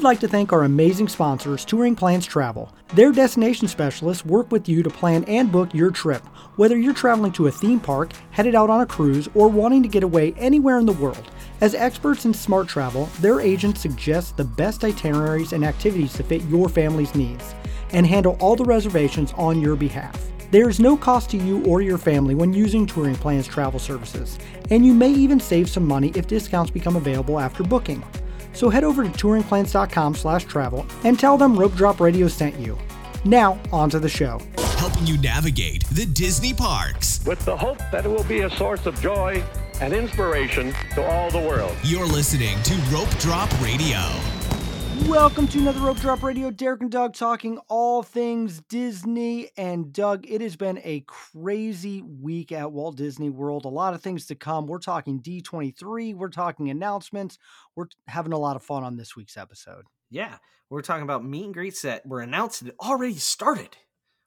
would like to thank our amazing sponsors, Touring Plans Travel. Their destination specialists work with you to plan and book your trip, whether you're traveling to a theme park, headed out on a cruise, or wanting to get away anywhere in the world. As experts in smart travel, their agents suggest the best itineraries and activities to fit your family's needs and handle all the reservations on your behalf. There is no cost to you or your family when using Touring Plans travel services, and you may even save some money if discounts become available after booking. So head over to touringplans.com slash travel and tell them Rope Drop Radio sent you. Now, on to the show. Helping you navigate the Disney parks. with the hope that it will be a source of joy and inspiration to all the world. You're listening to Rope Drop Radio. Welcome to another Rope Drop Radio. Derek and Doug talking all things Disney. And Doug, it has been a crazy week at Walt Disney World. A lot of things to come. We're talking D23, we're talking announcements. We're having a lot of fun on this week's episode. Yeah, we're talking about meet and greets that were announced and already started,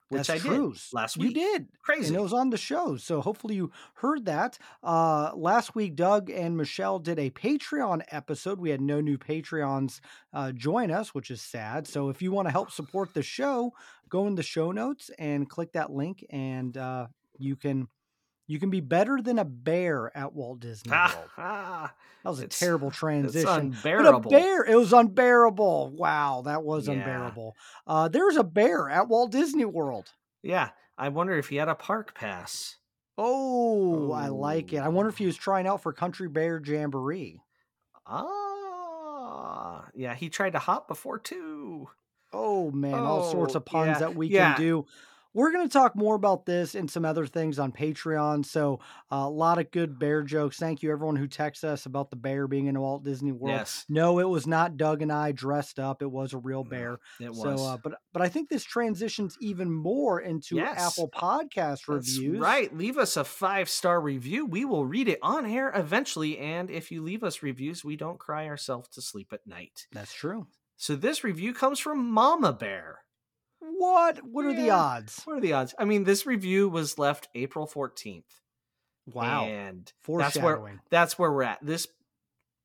which That's I true. did last You week. did. Crazy. And it was on the show. So hopefully you heard that. Uh, last week, Doug and Michelle did a Patreon episode. We had no new Patreons uh, join us, which is sad. So if you want to help support the show, go in the show notes and click that link, and uh, you can you can be better than a bear at Walt Disney World. That was a it's- terrible transition. But a bear, it was unbearable. Wow, that was Yeah. unbearable. Uh, there's a bear at Walt Disney World. Yeah, I wonder if he had a park pass. Oh, I like it. I wonder if he Oh. was trying out for Country Bear Jamboree. Ah, yeah, he tried to hop before too. Oh man, all sorts Oh, of puns yeah, that we yeah. can do. We're going to talk more about this and some other things on Patreon. So, uh, a lot of good bear jokes. Thank you, everyone who texts us about the bear being in Walt Disney World. Yes, No, it was not Doug and I dressed up. It was a real bear. it was. So, uh, but but I think this transitions even more into Yes. Apple Podcast That's reviews. right. Leave us a five star review. We will read it on air eventually. And if you leave us reviews, we don't cry ourselves to sleep at night. That's true. So this review comes from Mama Bear. What? What are the odds? What are the odds? I mean, this review was left April 14th. Wow. And that's where that's where we're at. This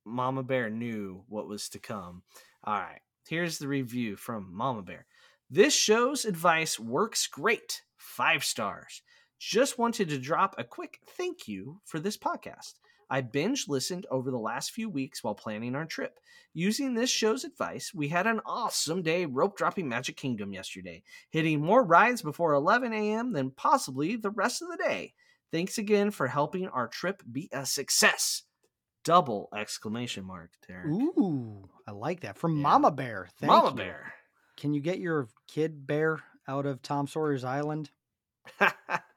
Mama Bear knew what was to come. All right. Here's the review from Mama Bear. This show's advice works great. 5 stars. Just wanted to drop a quick thank you for this podcast. I binge listened over the last few weeks while planning our trip. Using this show's advice, we had an awesome day rope dropping Magic Kingdom yesterday, hitting more rides before 11 a.m. than possibly the rest of the day. Thanks again for helping our trip be a success. Double exclamation mark, Derek. Ooh, I like that. From Yeah. Mama Bear. Thank Mama you. Bear. Can you get your kid bear out of Tom Sawyer's Island?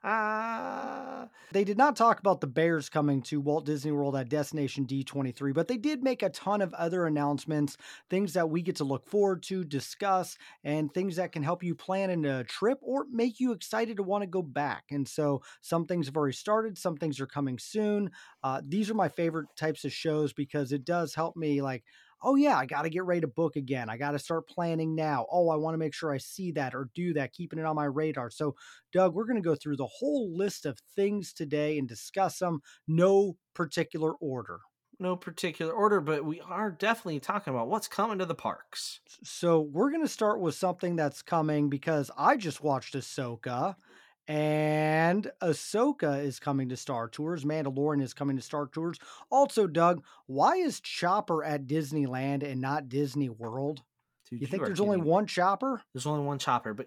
They did not talk about the Bears coming to Walt Disney World at Destination D23, but they did make a ton of other announcements, things that we get to look forward to, discuss, and things that can help you plan in a trip or make you excited to want to go back. And so some things have already started, some things are coming soon. Uh, these are my favorite types of shows because it does help me like, oh yeah, I got to get ready to book again. I got to start planning now. Oh, I want to make sure I see that or do that, keeping it on my radar. So Doug, we're going to go through the whole list of things today and discuss them, no particular order. no particular order, but we are definitely talking about what's coming to the parks. So we're going to start with something that's coming because I just watched Ahsoka. And Ahsoka is coming to Star Tours. Mandalorian is coming to Star Tours. Also, Doug, why is Chopper at Disneyland and not Disney World? Dude, You think are there's only one Chopper? There's only one chopper, but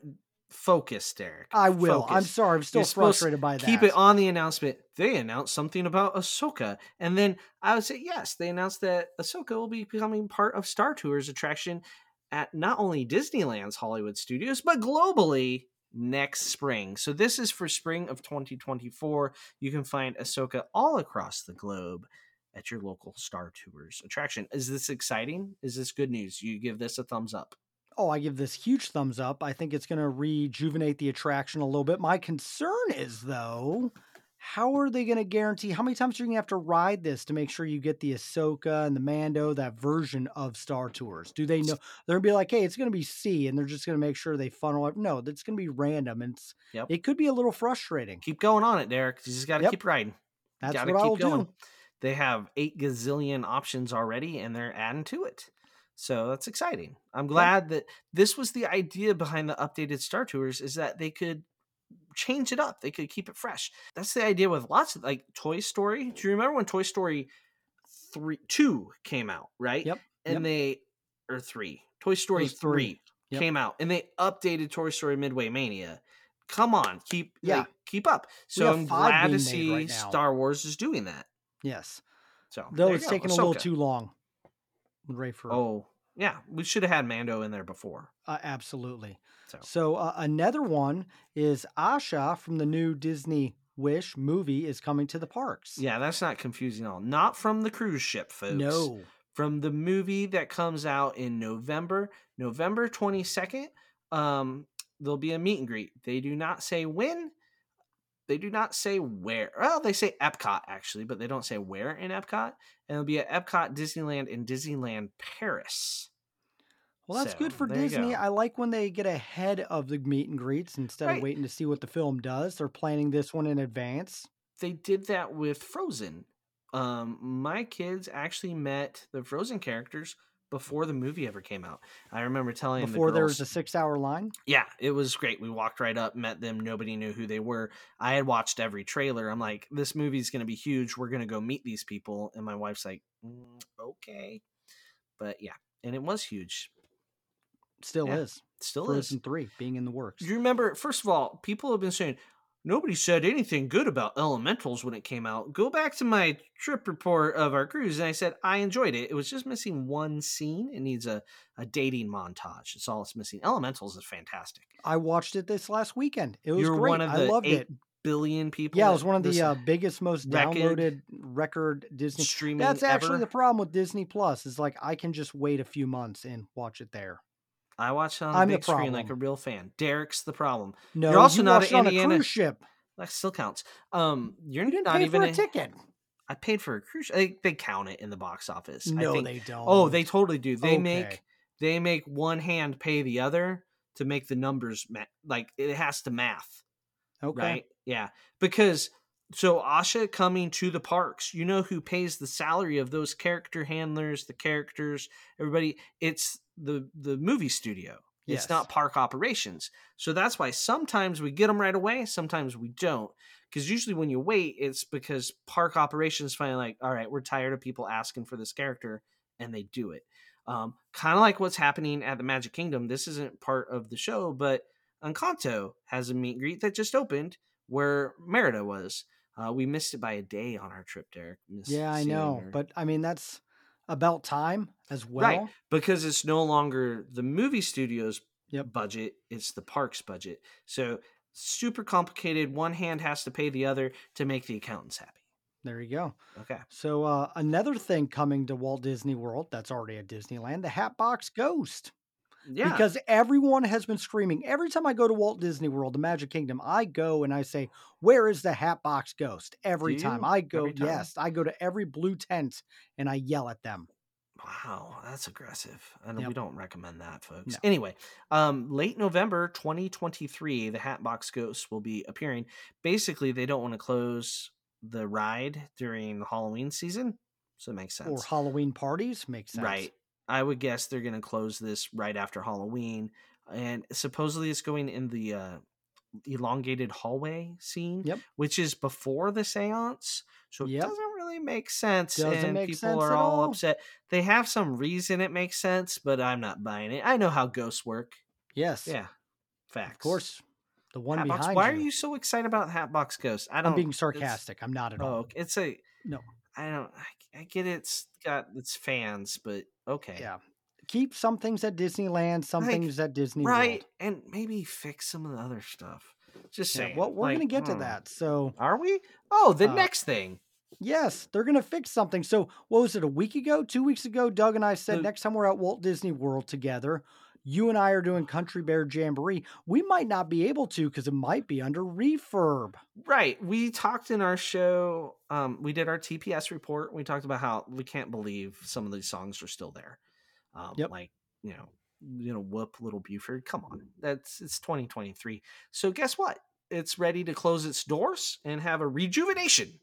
focus, Derek. I will. I'm sorry. I'm still You're frustrated by that. Keep it on the announcement. They announced something about Ahsoka, and then I would say yes. They announced that Ahsoka will be becoming part of Star Tours attraction at not only Disneyland's Hollywood Studios but globally next spring. So this is for spring of 2024. You can find Ahsoka all across the globe at your local Star Tours attraction. Is this exciting? Is this good news? You give this a thumbs up. Oh, I give this huge thumbs up. I think it's going to rejuvenate the attraction a little bit. My concern is, though, how are they going to guarantee how many times are you going to have to ride this to make sure you get the Ahsoka and the Mando, that version of Star Tours? Do they know? They're going to be like, hey, it's going to be C, and they're just going to make sure they funnel it. No, that's going to be random. And it's, Yep. it could be a little frustrating. Keep going on it, Derek. You just got to Yep. keep riding. That's Gotta what keep I'll going. do. They have eight gazillion options already, and they're adding to it. So that's exciting. I'm glad that this was the idea behind the updated Star Tours is that they could change it up. They could keep it fresh. That's the idea with lots of like Toy Story. Do you remember when Toy Story 3 2 came out, right? Yep, And yep. they or 3. Toy Story 3 three. Yep. came out and they updated Toy Story Midway Mania. Come on, keep Yeah. like, keep up. So I'm glad to see right. Star Wars is doing that. Yes. So Though it's taking a little too long. Ray for Oh, yeah, we should have had Mando in there before. uh, absolutely. So So uh, another one is Asha from the new Disney Wish movie is coming to the parks. yeah, that's not confusing at all. Not from the cruise ship, folks. No. from the movie that comes out in November, November 22nd. Um, there'll be a meet and greet. They do not say when. They do not say where. Well, they say Epcot actually, but they don't say where in Epcot. And it'll be at Epcot, Disneyland, and Disneyland Paris. Well, that's good for Disney. I like when they get ahead of the meet and greets instead Right. of waiting to see what the film does. They're planning this one in advance. They did that with Frozen. Um, my kids actually met the Frozen characters before the movie ever came out. I remember telling Before the there was a six hour line. Yeah, it was great. We walked right up, met them. Nobody knew who they were. I had watched every trailer. I'm like, this movie's going to be huge. We're going to go meet these people. And my wife's like, "Mm, okay. But yeah, and it was huge. Still Yeah, is. Still is. Frozen is. 3 being in the works. You remember, first of all, people have been saying, nobody said anything good about Elementals when it came out. Go back to my trip report of our cruise. And I said, I enjoyed it. It was just missing one scene. It needs a, a dating montage. It's all it's missing. Elementals is fantastic. I watched it this last weekend. It was You're great. one of I loved it. billion people. Yeah, it was one of the uh, biggest, most record- downloaded record Disney. streaming That's actually ever. the problem with Disney Plus. Is like I can just wait a few months and watch it there. I watched it on I'm the the big screen like a real fan. Derek's the problem. No, You're also you not an Indiana- a cruise ship. That still counts. Um, you're You not even a a- ticket. I paid for a cruise. They, they count it in the box office. I No, think- they don't. Oh, they totally do. They Okay. make they make one hand pay the other to make the numbers ma- like it has to math, okay. right? Yeah, because so Asha coming to the parks, you know who pays the salary of those character handlers, the characters, everybody? It's the the movie studio. It's not park operations. So that's why sometimes we get them right away, sometimes we don't. Because usually when you wait, it's because park operations finally like, all right, we're tired of people asking for this character, and they do it. Um, kind of like what's happening at the Magic Kingdom. This isn't part of the show, but Encanto has a meet and greet that just opened where Merida was. Uh, we missed it by a day on our trip, Derek. Yeah, I know, her. but I mean that's about time as well. Right, because it's no longer the movie studio's Yep. budget, it's the park's budget. So super complicated. One hand has to pay the other to make the accountants happy. There you go. Okay. So uh, another thing coming to Walt Disney World that's already at Disneyland, the Hatbox Ghost. Yeah. Because everyone has been screaming. Every time I go to Walt Disney World, the Magic Kingdom, I go and I say, "Where is the Hatbox Ghost?" Every time? I go, time? yes, I go to every blue tent and I yell at them. Wow, that's aggressive. And we don't recommend that, folks. No. Anyway, um, late November 2023, the Hatbox Ghost will be appearing. Basically, they don't want to close the ride during the Halloween season. So it makes sense. Or Halloween parties makes sense. Right. I would guess they're going to close this right after Halloween. And supposedly it's going in the uh, elongated hallway scene, Yep. which is before the seance. So Yep. it doesn't really make sense. Doesn't and make people sense are all all. upset. They have some reason it makes sense, but I'm not buying it. I know how ghosts work. Yes. Yeah. Facts. Of course. The one Hatbox, behind why you. are you so excited about Hatbox Ghost? I don't. I'm being sarcastic. I'm not at all. Oh, okay. it's a. No. I don't. I, I get it. It's got its fans, but okay. Yeah. Keep some things at Disneyland, some Like, things at Disney right World. and maybe fix some of the other stuff just Yeah, saying well, we're like, going to get to hmm. that. So, are we oh the Uh, next thing yes, they're going to fix something. So, what was it, a week ago, two weeks ago? Doug and I said The- next time we're at Walt Disney World together, you and I are doing Country Bear Jamboree. We might not be able to because it might be under refurb. right we talked in our show um we did our tps report we talked about how we can't believe some of these songs are still there um Yep. like you know you know whoop little buford come on that's it's 2023 so guess what it's ready to close its doors and have a rejuvenation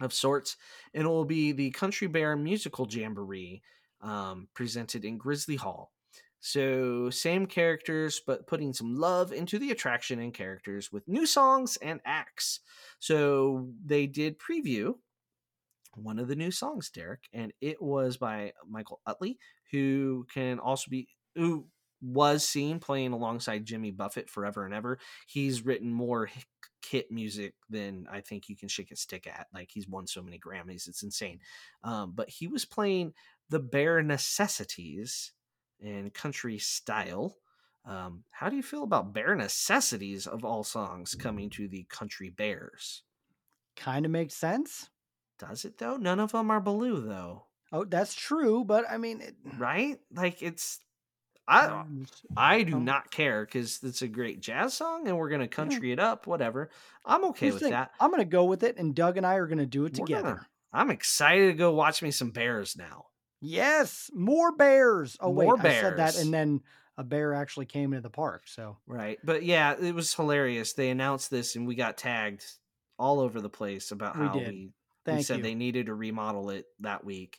of sorts and it will be the country bear musical jamboree um, presented in Grizzly Hall. So, same characters, but putting some love into the attraction and characters with new songs and acts. So, they did preview one of the new songs, Derek, and it was by Michael Utley, who can also be, who was seen playing alongside Jimmy Buffett forever and ever. He's written more hit music than I think you can shake a stick at. Like he's won so many Grammys, it's insane. Um, but he was playing the Bare Necessities in country style. Um, how do you feel about Bare Necessities of all songs coming to the Country Bears? Kind of makes sense. Does it though? None of them are Baloo though. Oh, that's true, but I mean, it, right? Like it's I I do not care because it's a great jazz song and we're gonna country it up, whatever. I'm okay here's with that. I'm gonna go with it, and Doug and I are gonna do it We're together. gonna- I'm excited to go watch me some bears now. Yes, more bears. Oh More wait, I said that, and then a bear actually came into the park. So Right. But yeah, it was hilarious. They announced this and we got tagged all over the place about We how did. we, we said you. they needed to remodel it that week.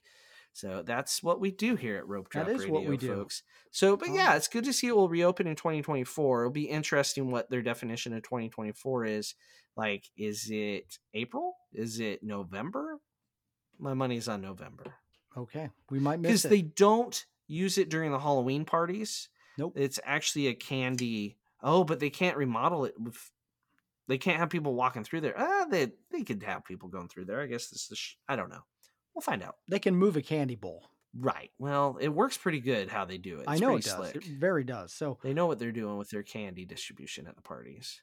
So that's what we do here at Rope Drop is Radio, what we do. folks. So, but yeah, it's good to see it will reopen in 2024. It'll be interesting what their definition of 2024 is. Like, is it April? Is it November? My money's on November okay, we might miss because they don't use it during the Halloween parties. Nope. It's actually a candy. Oh, but they can't remodel it with. They can't have people walking through there. Ah, they they could have people going through there. I guess this is. I don't know. We'll find out. They can move a candy bowl. Right. Well, it works pretty good how they do it. I know it does. Slick. It very does. So They know what they're doing with their candy distribution at the parties.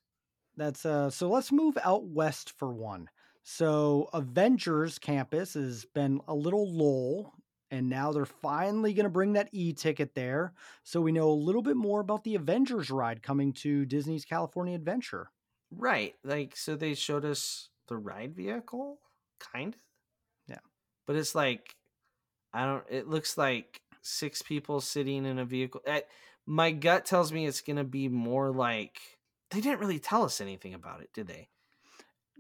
that's uh. So let's move out west for one. So Avengers Campus has been a little lull, and now they're finally going to bring that e-ticket there. So we know a little bit more about the Avengers ride coming to Disney's California Adventure. Right. Like so they showed us the ride vehicle, kind of. Yeah. But it's like I don't it looks like six people sitting in a vehicle. I, my gut tells me it's going to be more like they didn't really tell us anything about it, did they?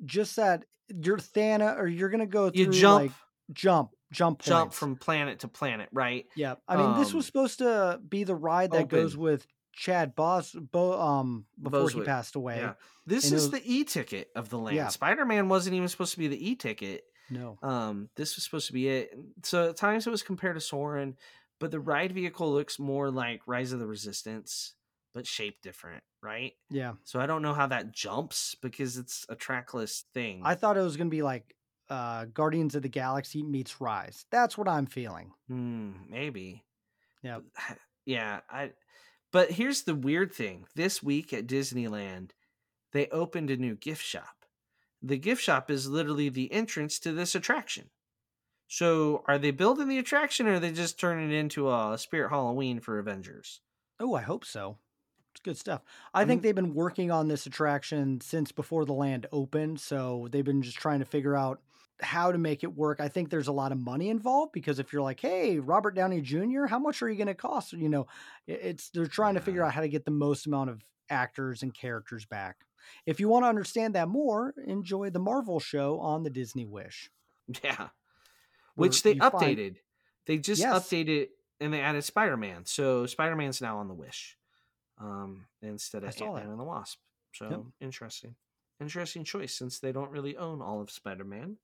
Just that you're Thana, or you're to go through You jump like jump, jump, jump from planet to planet, right? Yeah, I mean, this Um, was supposed to be the ride that goes with Chad Bos, Bo, um, before he passed away. Yeah. This And is was- the e-ticket of the land. Yeah. Spider-Man wasn't even supposed to be the e-ticket. No, Um, this was supposed to be it. So at times it was compared to Soarin', but the ride vehicle looks more like Rise of the Resistance, but shaped different, right? yeah, So I don't know how that jumps because it's a trackless thing. I thought it was going to be like uh, Guardians of the Galaxy meets Rise. That's what I'm feeling. Hmm, maybe. Yeah. Yeah, I but here's the weird thing. This week at Disneyland, they opened a new gift shop. The gift shop is literally the entrance to this attraction. So, are they building the attraction or are they just turning it into a Spirit Halloween for Avengers? Oh, I hope so. It's good stuff. I, I think mean- they've been working on this attraction since before the land opened, so they've been just trying to figure out how to make it work. I think there's a lot of money involved because if you're like, "Hey, Robert Downey Jr., how much are you going to cost?" You know, it's they're trying to figure out how to get the most amount of actors and characters back. If you want to understand that more, enjoy the Marvel show on the Disney Wish. Yeah. Which they you find- updated. They just Yes. updated and they added Spider Man. So, Spider Man's now on the Wish um, instead of Ant. Man and the Wasp. So, interesting. Interesting choice since they don't really own all of Spider Man.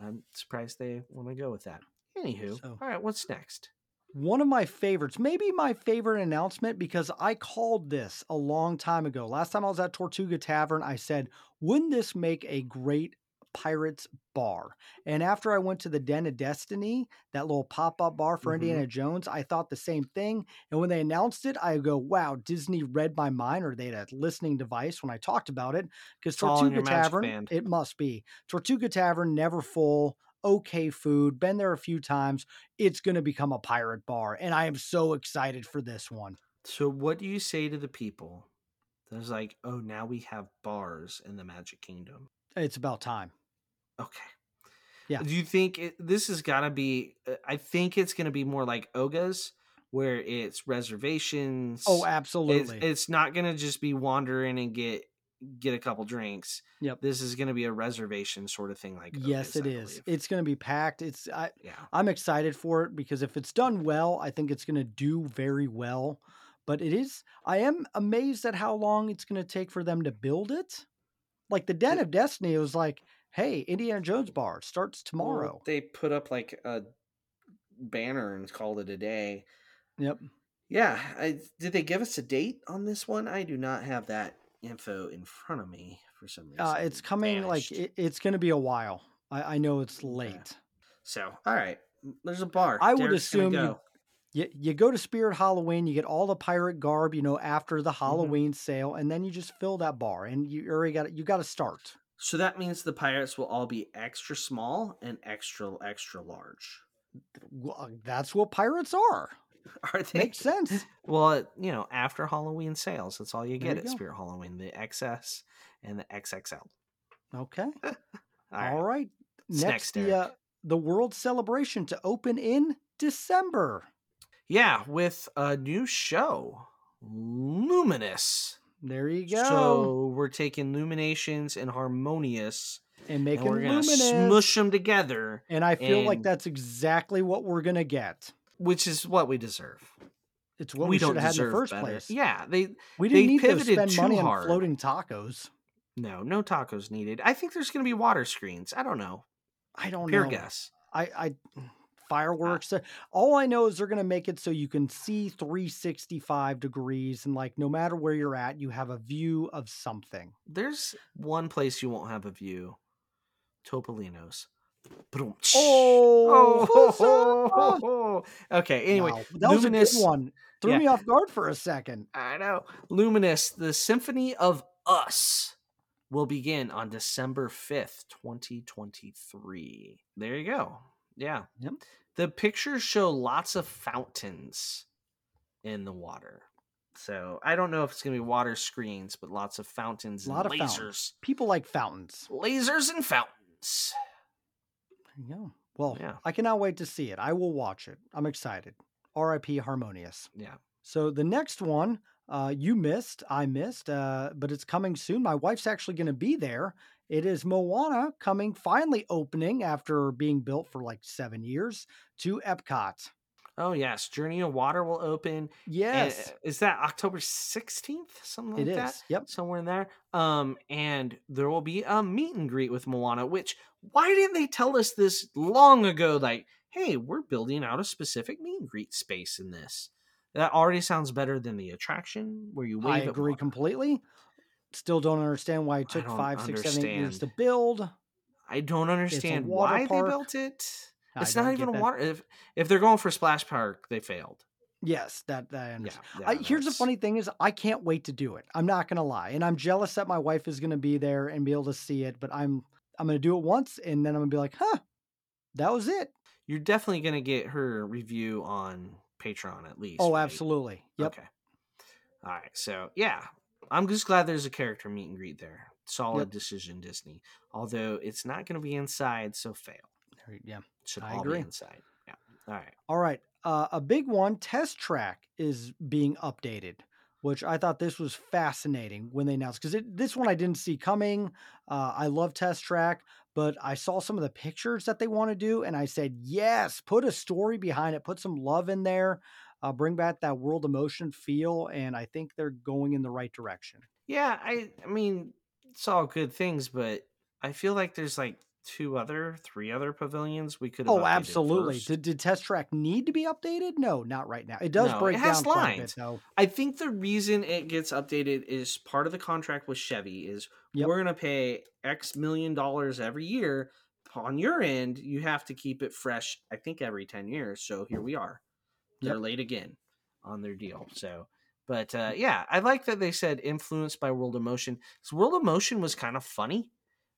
I'm surprised they want to go with that. Anywho, So- all right, what's next? One of my favorites, maybe my favorite announcement, because I called this a long time ago. Last time I was at Tortuga Tavern, I said, wouldn't this make a great Pirates bar? And after I went to the Den of Destiny, that little pop up bar for Mhm. Indiana Jones, I thought the same thing. And when they announced it, I go, wow, Disney read my mind, or they had a listening device when I talked about it. Because It's all in your Tortuga Tavern, it must be. Tortuga Tavern, never full, okay food, been there a few times it's going to become a pirate bar and i am so excited for this one So, what do you say to the people? that's like, oh, now we have bars in the Magic Kingdom. it's about time Okay. Yeah. Do you think it, this is got to be? uh, I think it's going to be more like Oga's, where it's reservations. oh absolutely it's not going to just be wandering and get get a couple drinks. Yep. This is going to be a reservation sort of thing. Like yes, Otis, it I is. believe. It's going to be packed. It's I, yeah. I'm excited for it because if it's done well, I think it's going to do very well. But it is. I am amazed at how long it's going to take for them to build it. Like the Den of Destiny, it was like, hey, Indiana Jones bar starts Well, tomorrow. they put up like a banner and called it a day. yep. Yeah. I, did they give us a date on this one? I do not have that info in front of me for some reason. Uh, it's coming like it, it's going to be a while. I, I know it's Okay. late. so. All right. There's a bar. I would Derek's gonna assume you- go. You, you go to Spirit Halloween, you get all the pirate garb, you know, after Mm-hmm. the Halloween sale, and then you just fill that bar, and you already got you got to start. So that means the pirates will all be extra small and extra extra large. Well, uh, that's what pirates are. Are they? Makes sense. Well, you know, after Halloween sales, that's all you get you at go. Spirit Halloween: the XS and the XXL. Okay. All right. All right. Next, next, the uh, the World Celebration to open in December. Yeah, with a new show, Luminous. There you go. So we're taking Luminations and Harmonious, and and making we're gonna luminous. smush them together, and I feel like that's exactly what we're gonna get. which is what we deserve. It's what we, we, don't should have had in the first better. place. Yeah, they we didn't need to pivoted spend money on floating tacos. no no tacos needed. I think there's going to be water screens. I don't know. I don't Pure know. guess. I, I fireworks. uh, All I know is they're going to make it so you can see 365 degrees, and like no matter where you're at, you have a view of something. There's one place you won't have a view. Topolino's. Boom. Oh, okay. Anyway, Wow, that was a Luminous- good one. Threw yeah. me off guard for a second. I know. Luminous, the Symphony of Us will begin on December 5th, 2023. There you go. Yeah. Yep. The pictures show lots of fountains in the water. So I don't know if it's going to be water screens, but lots of fountains A and lot of lasers. fountains. People like fountains. Lasers and fountains. There you go. Well, Yeah. I cannot wait to see it. I will watch it. I'm excited. R.I.P. Harmonious. Yeah. So the next one, uh, you missed, I missed, uh, but it's coming soon. My wife's actually going to be there. It is Moana coming, finally opening after being built for like seven years to Epcot. Oh, yes. Journey of Water will open. Uh, Yes, Is that October 16th? Something like it is. Yep. somewhere in there. Um, and there will be a meet and greet with Moana. Which why didn't they tell us this long ago? Like, hey, we're building out a specific meet and greet space in this. That already sounds better than the attraction where you wave. I agree completely. Still don't understand why it took five, six, seven, eight years to build. I don't understand why park. they built it. It's don't even a water. If if they're going for Splash Park, they failed. Yes, that, that I Yeah. understand. yeah, I, here's the funny thing is I can't wait to do it. I'm not gonna lie, and I'm jealous that my wife is gonna be there and be able to see it. But I'm I'm gonna do it once, and then I'm gonna be like, huh, that was it. You're definitely gonna get her review on Patreon at oh, least. Oh, right? absolutely. Yep. Okay. All right. So yeah, I'm just glad there's a character meet and greet there. Solid Yep. decision, Disney. Although it's not going to be inside, so fail. Yeah. Should I all agree. be inside. Yeah. All right. All right. Uh, a big one, Test Track is being updated, which I thought this was fascinating when they announced because this one I didn't see coming. Uh, I love Test Track, but I saw some of the pictures that they want to do, and I said, yes, put a story behind it, put some love in there, uh, bring back that world emotion feel, and I think they're going in the right direction. Yeah. I. I mean, it's all good things, but I feel like there's like two other, three other pavilions we could. Oh, absolutely. Did, did Test Track need to be updated? No, not right now. It does No, it break has down quite a bit, lines. I think the reason it gets updated is part of the contract with Chevy is Yep. we're going to pay X million dollars every year. On your end, you have to keep it fresh. I think every ten years. So here we are. They're Yep. late again on their deal. So, but uh, yeah, I like that they said influenced by World of Motion. 'Cause World of Motion was kind of funny.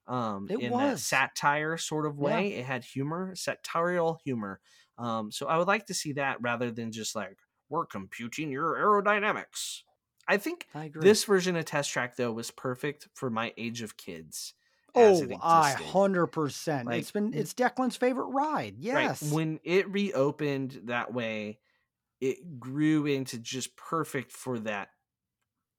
Um, It in was. satire sort of Yeah. way, it had humor, satirical humor. Um, so I would like to see that rather than just like we're computing your aerodynamics. I think I agree. this version of Test Track though was perfect for my age of kids. Oh, I hundred percent. It's been it's Declan's favorite ride. Yes. Right. When it reopened that way, it grew into just perfect for that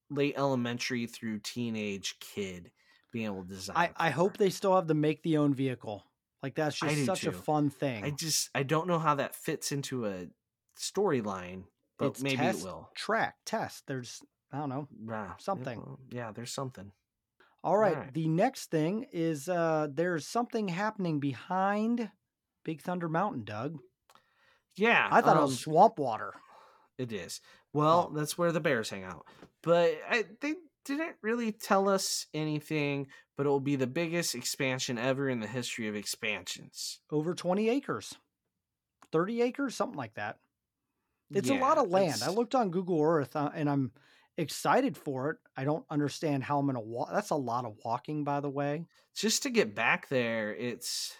late elementary through teenage kid being able to design. I hope they still have the make the own vehicle. Like that's just such a fun thing. I just I don't know how that fits into a storyline, but It's maybe test, it will. Track, test. There's I don't know. Yeah, something. Yeah, there's something. All right. Alright. The next thing is uh there's something happening behind Big Thunder Mountain, Doug. Yeah, I thought it um, was swamp water. It is. Well, Oh. that's where the bears hang out. But I, they didn't really tell us anything, but it will be the biggest expansion ever in the history of expansions. Over 20 acres. 30 acres, something like that. It's a lot of land. I looked on Google Earth uh, and I'm excited for it. I don't understand how I'm going to walk. That's a lot of walking, by the way. Just to get back there, it's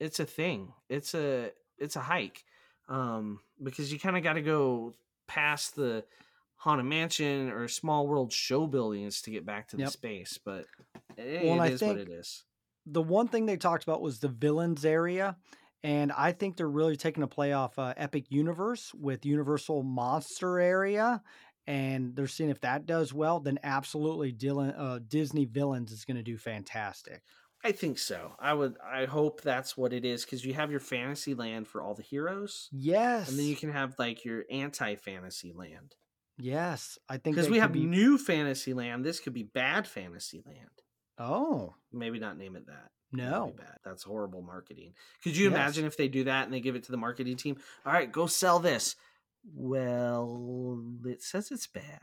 it's a thing. It's a it's a hike. Um, because you kind of got to go past the Haunted Mansion or Small World show buildings to get back to the Yep. space, but it, Well, it is what it is. the one thing they talked about was the villains area and i think they're really taking a play off uh, epic universe with universal monster area and they're seeing if that does well then absolutely Dylan, uh, disney villains is going to do fantastic I think so. I would. I hope that's what it is because you have your fantasy land for all the heroes, yes and then you can have like your anti fantasy land. yes i think Because we have be, new fantasy land. This could be bad fantasy land. oh Maybe not name it that. No bad. That's horrible marketing. Could you Yes. imagine if they do that and they give it to the marketing team? All right, go sell this. Well, it says it's bad,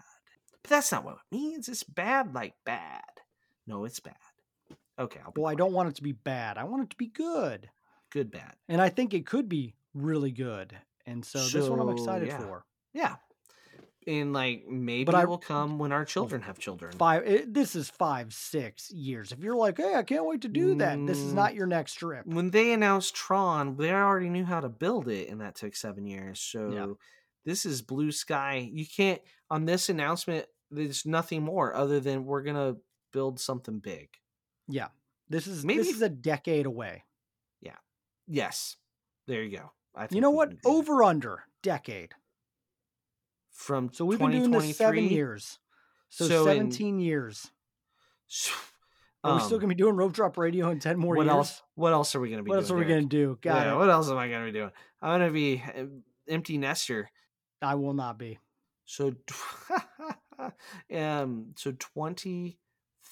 but that's not what it means. It's bad, like bad. No, it's bad. Okay, I'll well i don't want it to be bad i want it to be good good bad. and i think it could be really good and so, this one i'm excited yeah. for Yeah. And like maybe I- it will come when our oh, children have children. five it, this is five six years if you're like hey i can't wait to do that this is not your next trip When they announced Tron, they already knew how to build it, and that took seven years. So this is blue sky. You can't on this announcement. There's nothing more other than we're gonna build something big. Yeah this is Maybe this is a decade away Yeah. Yes, there you go. I you know what that. over under decade from so we've been doing this seven years so, So in- 17 years so- are we still um, gonna be doing rope drop radio in 10 more what years else? What else are we gonna be? what else are doing, we gonna do got yeah, it what else am I gonna be doing? I'm gonna be uh, empty nester. i will not be So, um, so twenty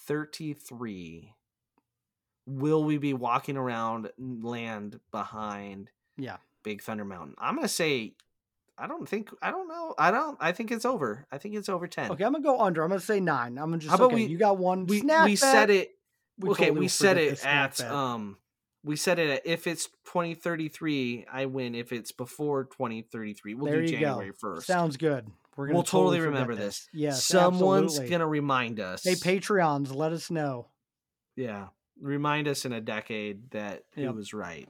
thirty three. Will we be walking around land behind yeah Big Thunder Mountain? I'm gonna say, I don't think, I don't know, I don't, I think it's over. I think it's over ten. okay i'm gonna go under i'm gonna say nine i'm gonna just How about okay we- you got one we snack we bet. said it. We okay, totally we will said it at bet. um. We said it at if it's 2033, I win. If it's before 2033, we'll there do January go 1st. sounds good we're gonna we'll totally forget remember this. yes Someone's absolutely. gonna remind us. hey patreons let us know Yeah. Remind us in a decade that Yep. it was right.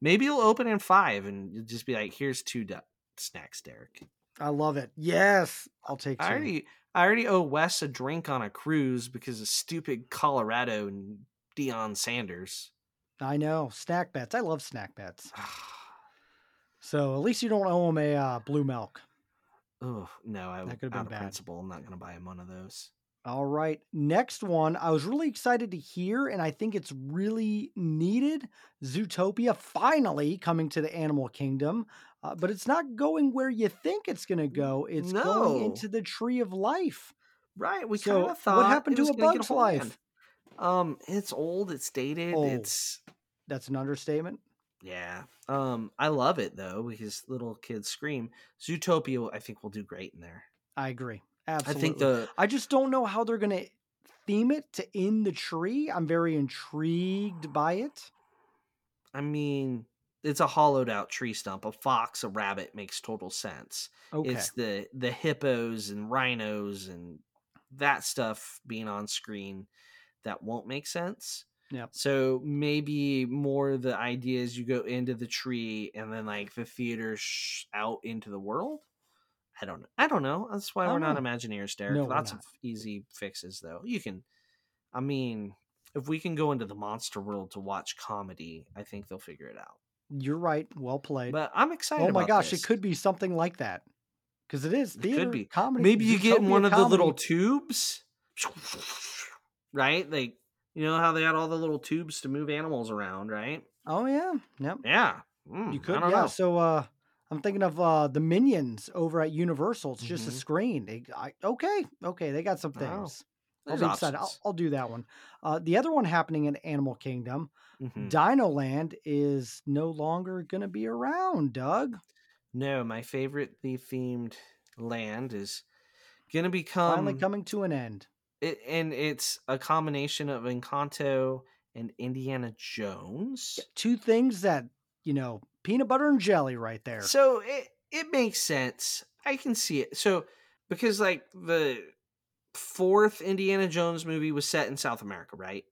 Maybe you'll open in five and you'll just be like, here's two du- snacks, Derek. I love it. Yes, I'll take two. I already I already owe Wes a drink on a cruise because of stupid Colorado and Deion Sanders. I know snack bets. I love snack bets. So at least you don't owe him a uh, blue milk. oh no, I That could've been out bad. principle, I'm not gonna buy him one of those. All right, next one. I was really excited to hear, and I think it's really needed. Zootopia finally coming to the animal kingdom, uh, but it's not going where you think it's going to go. It's going into the tree of life. Right. We So, kind of thought what happened to A Bug's Life? Um, it's old, it's dated, Old. it's That's an understatement. Yeah. Um, I love it though because little kids scream. Zootopia, I think, will do great in there. I agree. Absolutely. I think the I just don't know how they're going to theme it to in the tree. I'm very intrigued by it. I mean, it's a hollowed out tree stump. A fox, a rabbit makes total sense. Okay. It's the the hippos and rhinos and that stuff being on screen that won't make sense. Yeah. So maybe more the idea is you go into the tree and then like the theater sh- out into the world. I don't know. I don't know. That's why we're don't know. Imagineers, Derek. No, Lots of easy fixes though. You can. I mean, if we can go into the monster world to watch comedy, I think they'll figure it out. You're right. Well played. But I'm excited. oh my gosh, this. it could be something like that. because it is It theater could be. comedy. Maybe you get in one of the little tubes, right? Like you know how they had all the little tubes to move animals around, right? Oh yeah, yep. Yeah, Mm, You I could, don't yeah. know. So uh I'm thinking of uh the Minions over at Universal. It's just a Mhm. screen. They, I, okay, okay, they got some Oh, things. I'll be excited. I'll. I'll do that one. Uh, the other one happening in Animal Kingdom, Mhm. Dino Land is no longer going to be around. Doug, No, my favorite the themed land is gonna become finally coming to an end. it, and it's a combination of Encanto and Indiana Jones. Two things that you know, peanut butter and jelly, right there. So it it makes sense. I can see it. So because like the fourth Indiana Jones movie was set in South America, right?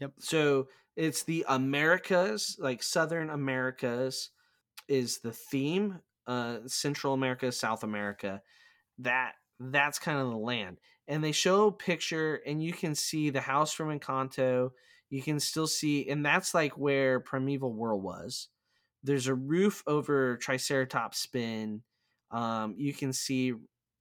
Yep. So it's the Americas, like Southern Americas is the theme. Uh Central America, South America. That that's kind of the land. And they show a picture and you can see the house from Encanto. You can still see and that's like where Primeval Whirl was there's a roof over Triceratops Spin. Um, you can see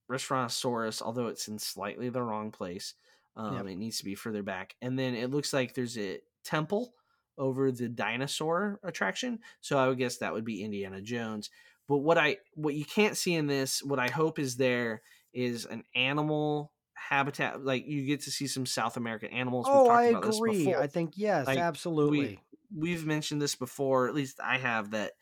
Restaurantosaurus, although it's in slightly the wrong place. Um, Yep. It needs to be further back. And then it looks like there's a temple over the dinosaur attraction. So I would guess that would be Indiana Jones. But what I what you can't see in this, what I hope is there is an animal habitat. Like you get to see some South American animals. We've oh, talked I about this agree. I think yes, Like, absolutely. We've mentioned this before, at least I have, that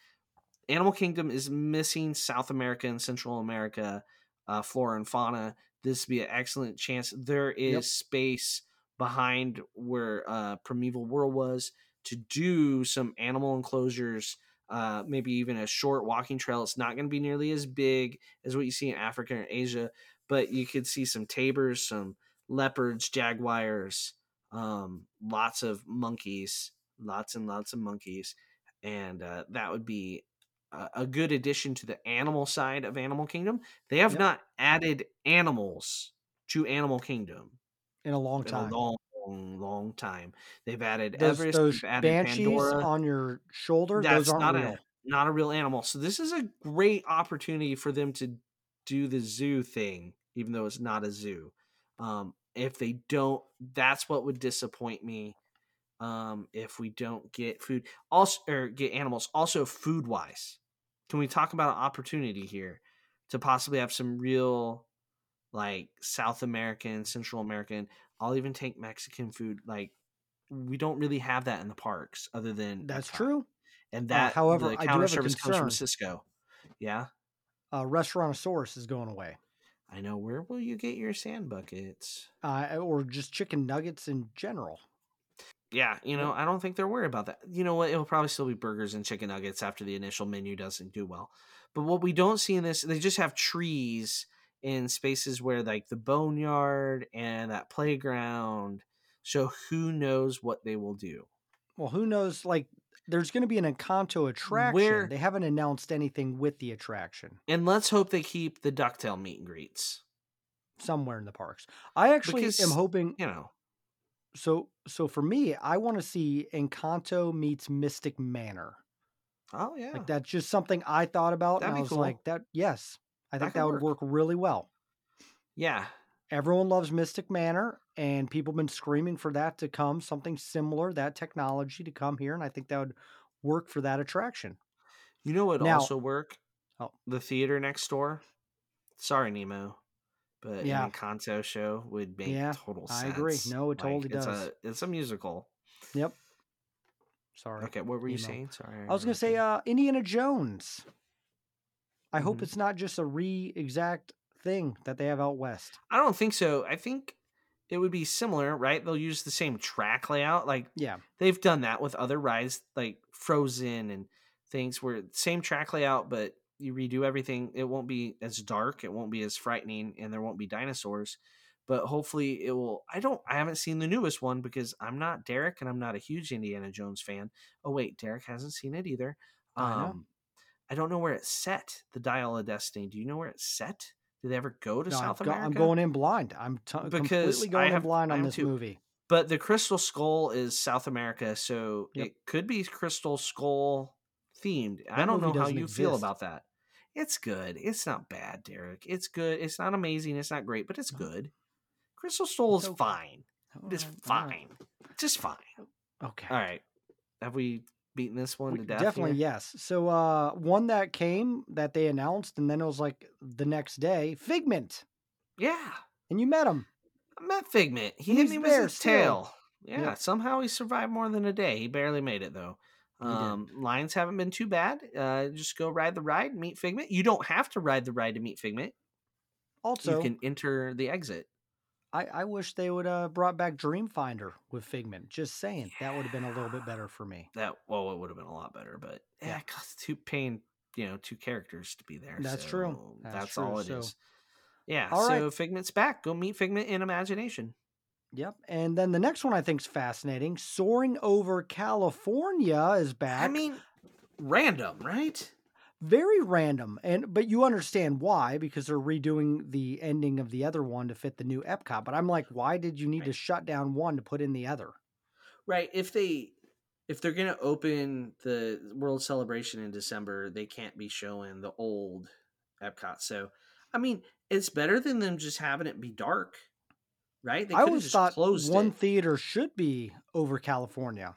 Animal Kingdom is missing South America and Central America uh, flora and fauna. This would be an excellent chance. There is Yep. space behind where uh, Primeval Whirl was to do some animal enclosures, uh, maybe even a short walking trail. It's not going to be nearly as big as what you see in Africa or Asia, but you could see some tapirs, some leopards, jaguars, um, lots of monkeys, lots and lots of monkeys, and uh, that would be a, a good addition to the animal side of Animal Kingdom. They have Yep. not added animals to Animal Kingdom in a long in time. a long, long time. They've added those Everest, those they've added banshees Pandora. on your shoulder, That's not real. a not a real animal. So this is a great opportunity for them to do the zoo thing, even though it's not a zoo. Um, if they don't, that's what would disappoint me. Um, if we don't get food, also or get animals, also food wise, can we talk about an opportunity here to possibly have some real, like South American, Central American? I'll even take Mexican food. Like we don't really have that in the parks, other than That's true. and Uh, that however, the I do counter service comes from. Sysco. Yeah, Uh, Restaurantosaurus is going away, I know. Where will you get your sand buckets? uh, or just chicken nuggets in general. Yeah, you know, I don't think they're worried about that. You know what? It'll probably still be burgers and chicken nuggets after the initial menu doesn't do well. But what we don't see in this, they just have trees in spaces where like the boneyard and that playground. So who knows what they will do? Well, who knows? Like, there's going to be an Encanto attraction. Where- They haven't announced anything with the attraction And let's hope they keep the ducktail meet and greets. somewhere in the parks. I actually am hoping. You know, So, so for me, I want to see Encanto meets Mystic Manor. oh yeah, Like that's just something I thought about, That'd and I was cool. like, that yes, I That think that would work. work really well. yeah. Everyone loves Mystic Manor, and people have been screaming for that to come, something similar, that technology to come here, and I think that would work for that attraction. You know what Now- also work? Oh. The theater next door. Sorry, Nemo, but Yeah. an Encanto show would make Yeah, total I agree. No, it totally it's does. A, it's a musical. Yep. Sorry. Okay, what were you saying? Sorry, I was going to say uh, Indiana Jones. I hope Mhm. it's not just a re exact thing that they have out west. I don't think so. I think it would be similar, right? They'll use the same track layout. Like Yeah. they've done that with other rides, like Frozen and things where same track layout, but you redo everything. It won't be as dark, it won't be as frightening, and there won't be dinosaurs. But hopefully it will. I don't. I haven't seen the newest one because I'm not Derek, and I'm not a huge Indiana Jones fan. Oh wait, Derek hasn't seen it either. Um, I don't know where it's set. The Dial of Destiny. Do you know where it's set? Did they ever go to No, South go- America? I'm going in blind. I'm t- Because completely going I in have- blind on this too. movie. But the Crystal Skull is South America, so Yep. it could be Crystal Skull themed. I don't know how you feel about that. It's good. It's not bad, Derek. It's good. It's not amazing. It's not great, but it's good. Crystal Skull It's is okay. fine. It's All right, fine. Just fine. Okay. All right. Have we beaten this one We- to death? Definitely here? yes. So uh one that came that they announced and then it was like the next day, Figment. Yeah. And you met him. I met Figment. He And hit me with his still. tail. Yeah, Yeah. somehow he survived more than a day. He barely made it though. Um, lines haven't been too bad. Uh, just go ride the ride, meet Figment. You don't have to ride the ride to meet Figment. Also, you can enter the exit. I, I wish they would uh brought back Dreamfinder with Figment. Just saying. That would have been a little bit better for me. That well, it would have been a lot better, but yeah, Yeah. it costs two paying you know two characters to be there. That's true. That's That's, true. all it is. So- Yeah. All so right. Figment's back. Go meet Figment in imagination. Yep. And then the next one I think is fascinating. Soarin' over California is back. I mean, random, right? very random and but you understand why because they're redoing the ending of the other one to fit the new epcot but i'm like why did you need to shut down one to put in the other Right. If they if they're gonna open the World Celebration in December, they can't be showing the old Epcot. So, I mean, it's better than them just having it be dark, right? They i always thought one it. theater should be over california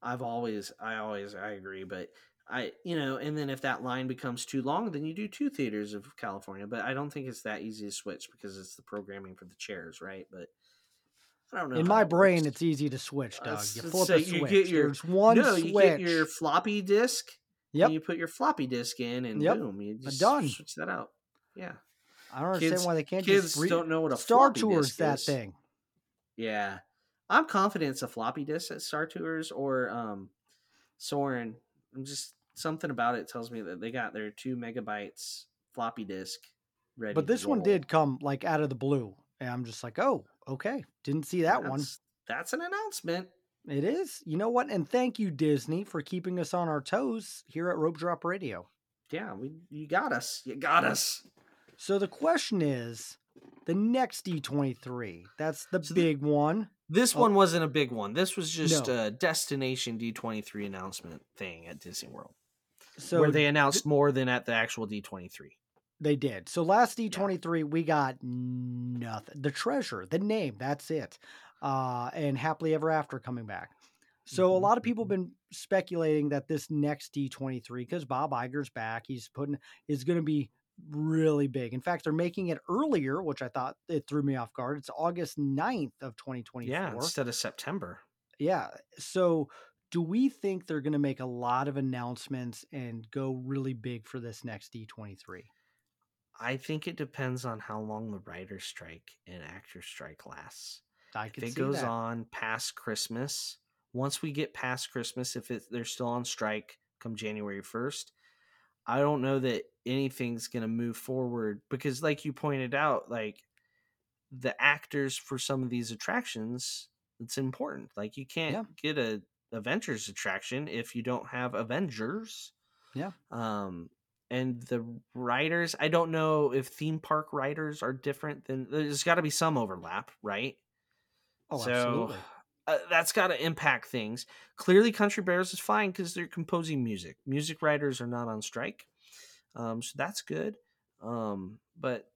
I've always, I always, I agree, but I, you know, and then if that line becomes too long, then you do two theaters of California. But I don't think it's that easy to switch because it's the programming for the chairs, right? But I don't know. in my brain works. it's easy to switch Uh, doug s- you flip so a you switch get your- there's one no, switch you get your floppy disk. Yep. And you put your floppy disk in, and Yep. boom, you just done. switch that out. Yeah. I don't understand why they can't kids just re- don't know what a star tours that thing Yeah. I'm confident it's a floppy disk at Star Tours or um Soarin'. I'm just something about it tells me that they got their two megabytes floppy disk ready. but this one did come like out of the blue and i'm just like oh okay didn't see that one That's- That's an announcement. It is. You know what? And thank you, Disney, for keeping us on our toes here at Rope Drop Radio. Yeah, we you got us. You got us. So the question is the next D23. That's the So the- big one. This Oh. one wasn't a big one. This was just No. a destination D23 announcement thing at Disney World. So where they announced more than at the actual D23. they did. So last D23, we got nothing. The treasure, the name, that's it. Uh, and Happily Ever After coming back. So a Mhm, lot of people have been speculating that this next D23, because Bob Iger's back, he's putting is going to be really big. In fact, they're making it earlier, which I thought it threw me off guard. It's August 9th of 2024. Yeah, instead of September. Yeah. So do we think they're going to make a lot of announcements and go really big for this next D23? I think it depends on how long the writer's strike and actor strike lasts. I If it goes that. on past Christmas, once we get past Christmas, if it, they're still on strike come January 1st, I don't know that anything's going to move forward because, like you pointed out, like the actors for some of these attractions, it's important. Like you can't Yeah. get a Avengers attraction if you don't have Avengers. Yeah. Um, and the writers, I don't know if theme park writers are different than there's got to be some overlap, right? Oh, so absolutely. Uh, that's got to impact things. Clearly, Country Bears is fine because they're composing music. Music writers are not on strike, um, so that's good. Um, but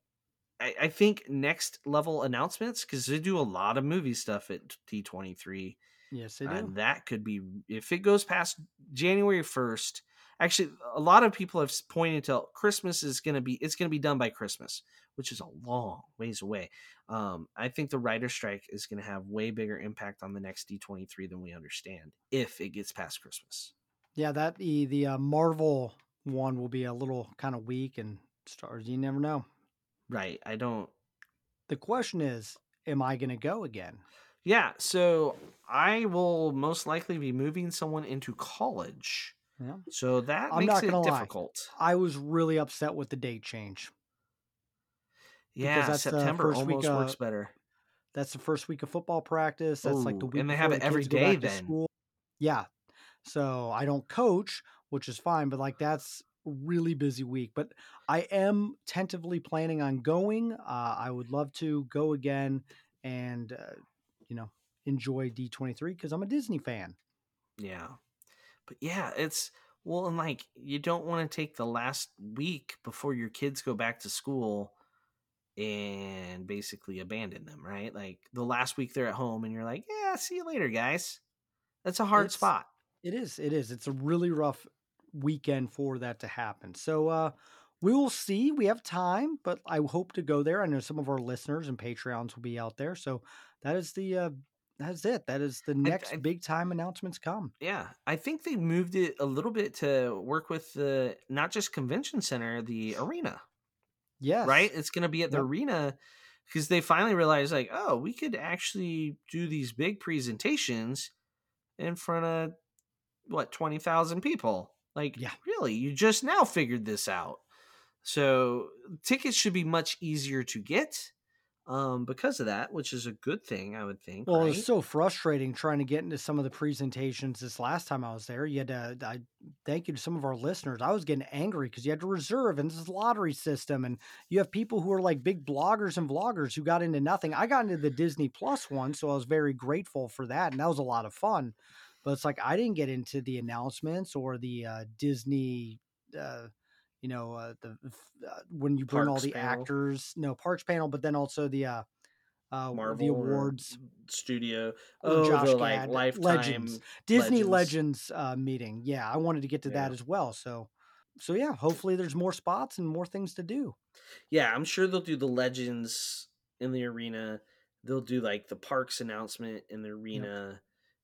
I, I think next level announcements because they do a lot of movie stuff at D twenty three, Yes, they do. and that could be if it goes past January first. Actually, a lot of people have pointed to Christmas is going to be it's going to be done by Christmas, which is a long ways away. Um, I think the writer strike is going to have way bigger impact on the next D23 than we understand if it gets past Christmas. Yeah, that the the uh, Marvel one will be a little kind of weak and stars. You never know. Right. I don't. The question is, am I going to go again? Yeah. So I will most likely be moving someone into college. Yeah. So that I'm makes not it gonna lie. difficult. I was really upset with the date change. Yeah. September almost works uh, better. That's the first week of football practice. That's like the week and they have it every kids go day then. School. Yeah. So I don't coach, which is fine, but like that's really busy week. But I am tentatively planning on going. Uh, I would love to go again and uh, you know enjoy D23 because I'm a Disney fan. Yeah. But yeah, it's Well, and like you don't want to take the last week before your kids go back to school and basically abandon them, right? Like the last week they're at home and you're like, "Yeah, see you later, guys." That's a hard It's spot. it is. It is. It's a really rough weekend for that to happen. So uh we will see. We have time, but I hope to go there. I know some of our listeners and Patreons will be out there. So that is the uh that's it. That is the next I big time announcements come. yeah, I think they moved it a little bit to work with the not just convention center, the arena, Yeah, right? It's going to be at the Yep. arena because they finally realized like, "Oh, we could actually do these big presentations in front of what 20,000 people." Like, Yeah. really? You just now figured this out. So, tickets should be much easier to get um because of that, which is a good thing, I would think, Well, it was so frustrating trying to get into some of the presentations this last time I was there. You had to, I thank you to some of our listeners. I was getting angry because you had to reserve and this is lottery system, and you have people who are like big bloggers and vloggers who got into nothing. I got into the Disney Plus one, so I was very grateful for that, and that was a lot of fun. But it's like I didn't get into the announcements or the uh, Disney. Uh, you know uh, the uh, when you bring all the panel, actors, no parks panel, but then also the uh, uh, the Marvel or awards studio. Oh, Josh the like Gad lifetime Legends Disney legends. Legends uh, meeting. Yeah, I wanted to get to Yeah. that as well. So, so yeah, hopefully there's more spots and more things to do. Yeah, I'm sure they'll do the legends in the arena. They'll do like the parks announcement in the Yep. arena,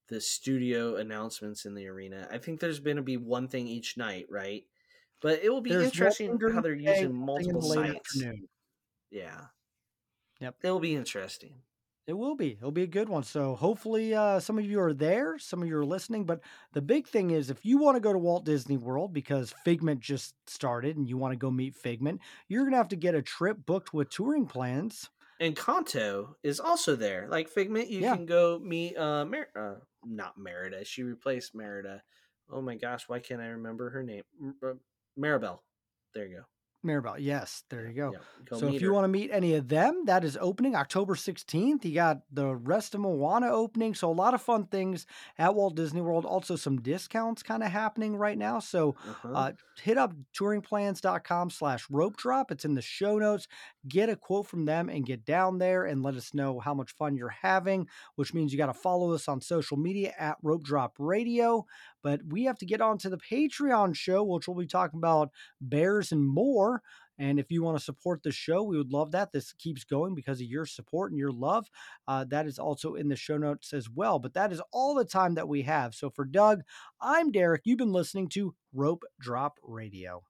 the studio announcements in the arena. I think there's going to be one thing each night, right? But it will be There's interesting how they're using multiple sites. afternoon. Yeah, Yep. it will be interesting. It will be. It'll be a good one. So hopefully uh, some of you are there, some of you are listening. But the big thing is if you want to go to Walt Disney World because Figment just started and you want to go meet Figment, you're gonna have to get a trip booked with touring plans. And Encanto is also there. Like Figment, you Yeah. can go meet uh, Mer- uh not Merida. She replaced Merida. Oh my gosh, why can't I remember her name? Mirabel. There you go. Mirabel, yes, there you go. Yeah, go So if you her. want to meet any of them, that is opening October 16th. You got the rest of Moana opening. So a lot of fun things at Walt Disney World. Also some discounts kind of happening right now. So Uh-huh. uh, hit up touringplans.com slash rope drop. It's in the show notes. Get a quote from them and get down there and let us know how much fun you're having, which means you got to follow us on social media at rope drop radio. But we have to get on to the Patreon show, which we'll be talking about bears and more. And if you want to support the show, we would love that. This keeps going because of your support and your love. Uh, that is also in the show notes as well. But that is all the time that we have. So for Doug, I'm Derek. You've been listening to Rope Drop Radio.